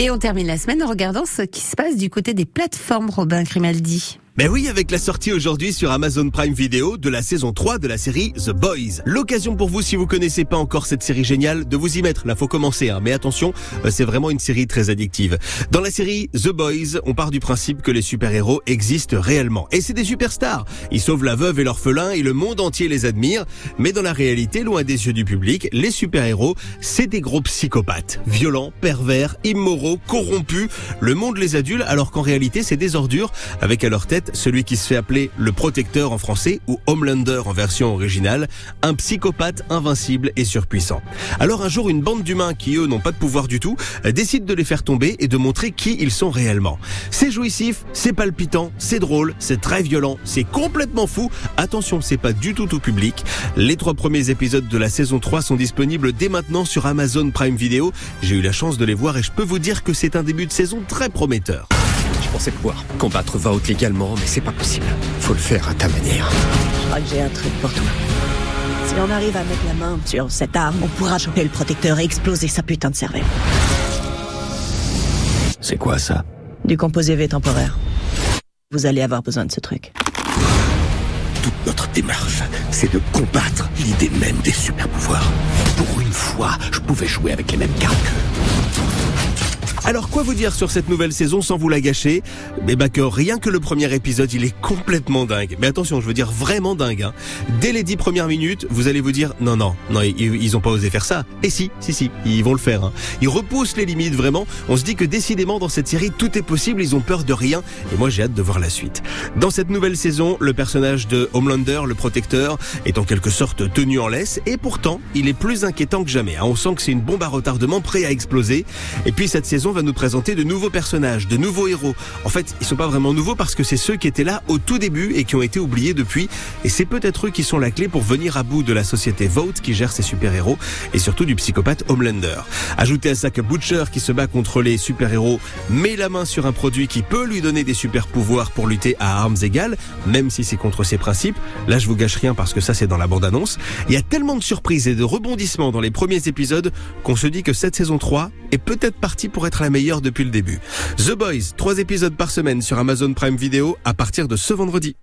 Et on termine la semaine en regardant ce qui se passe du côté des plateformes, Robin Grimaldi. Ben oui, avec la sortie aujourd'hui sur Amazon Prime Video de la saison 3 de la série The Boys. L'occasion pour vous, si vous connaissez pas encore cette série géniale, de vous y mettre. Là, faut commencer, hein. mais attention, euh, c'est vraiment une série très addictive. Dans la série The Boys, on part du principe que les super-héros existent réellement. Et c'est des superstars. Ils sauvent la veuve et l'orphelin et le monde entier les admire. Mais dans la réalité, loin des yeux du public, les super-héros, c'est des gros psychopathes. Violents, pervers, immoraux, corrompus. Le monde les adule alors qu'en réalité, c'est des ordures avec à leur tête celui qui se fait appeler le protecteur en français ou Homelander en version originale, un psychopathe invincible et surpuissant. Alors un jour, une bande d'humains qui eux n'ont pas de pouvoir du tout décide de les faire tomber et de montrer qui ils sont réellement. C'est jouissif, c'est palpitant, c'est drôle, c'est très violent, c'est complètement fou. Attention, c'est pas du tout tout public. Les trois premiers épisodes de la saison 3 sont disponibles dès maintenant sur Amazon Prime Video. J'ai eu la chance de les voir et je peux vous dire que c'est un début de saison très prometteur. Je pensais pouvoir combattre Vaut légalement, mais c'est pas possible. Faut le faire à ta manière. Je crois que j'ai un truc pour toi. Si on arrive à mettre la main sur cette arme, on pourra choper le protecteur et exploser sa putain de cervelle. C'est quoi ça? Du composé V temporaire. Vous allez avoir besoin de ce truc. Toute notre démarche, c'est de combattre l'idée même des super pouvoirs. Pour une fois, je pouvais jouer avec les mêmes cartes alors quoi vous dire sur cette nouvelle saison sans vous la gâcher? Mais bah que rien que le premier épisode, il est complètement dingue. Mais attention, je veux dire vraiment dingue. Hein. Dès les dix premières minutes, vous allez vous dire non non non, ils, ils ont pas osé faire ça. Et si si si, ils vont le faire. Hein. Ils repoussent les limites vraiment. On se dit que décidément dans cette série tout est possible. Ils ont peur de rien. Et moi j'ai hâte de voir la suite. Dans cette nouvelle saison, le personnage de Homelander, le protecteur, est en quelque sorte tenu en laisse. Et pourtant, il est plus inquiétant que jamais. Hein. On sent que c'est une bombe à retardement prêt à exploser. Et puis cette saison va nous présenter de nouveaux personnages, de nouveaux héros. En fait, ils sont pas vraiment nouveaux parce que c'est ceux qui étaient là au tout début et qui ont été oubliés depuis. Et c'est peut-être eux qui sont la clé pour venir à bout de la société Vote qui gère ses super-héros et surtout du psychopathe Homelander. Ajoutez à ça que Butcher qui se bat contre les super-héros met la main sur un produit qui peut lui donner des super-pouvoirs pour lutter à armes égales, même si c'est contre ses principes. Là, je vous gâche rien parce que ça, c'est dans la bande-annonce. Il y a tellement de surprises et de rebondissements dans les premiers épisodes qu'on se dit que cette saison 3 est peut-être partie pour être meilleure depuis le début. The Boys, trois épisodes par semaine sur Amazon Prime Video à partir de ce vendredi.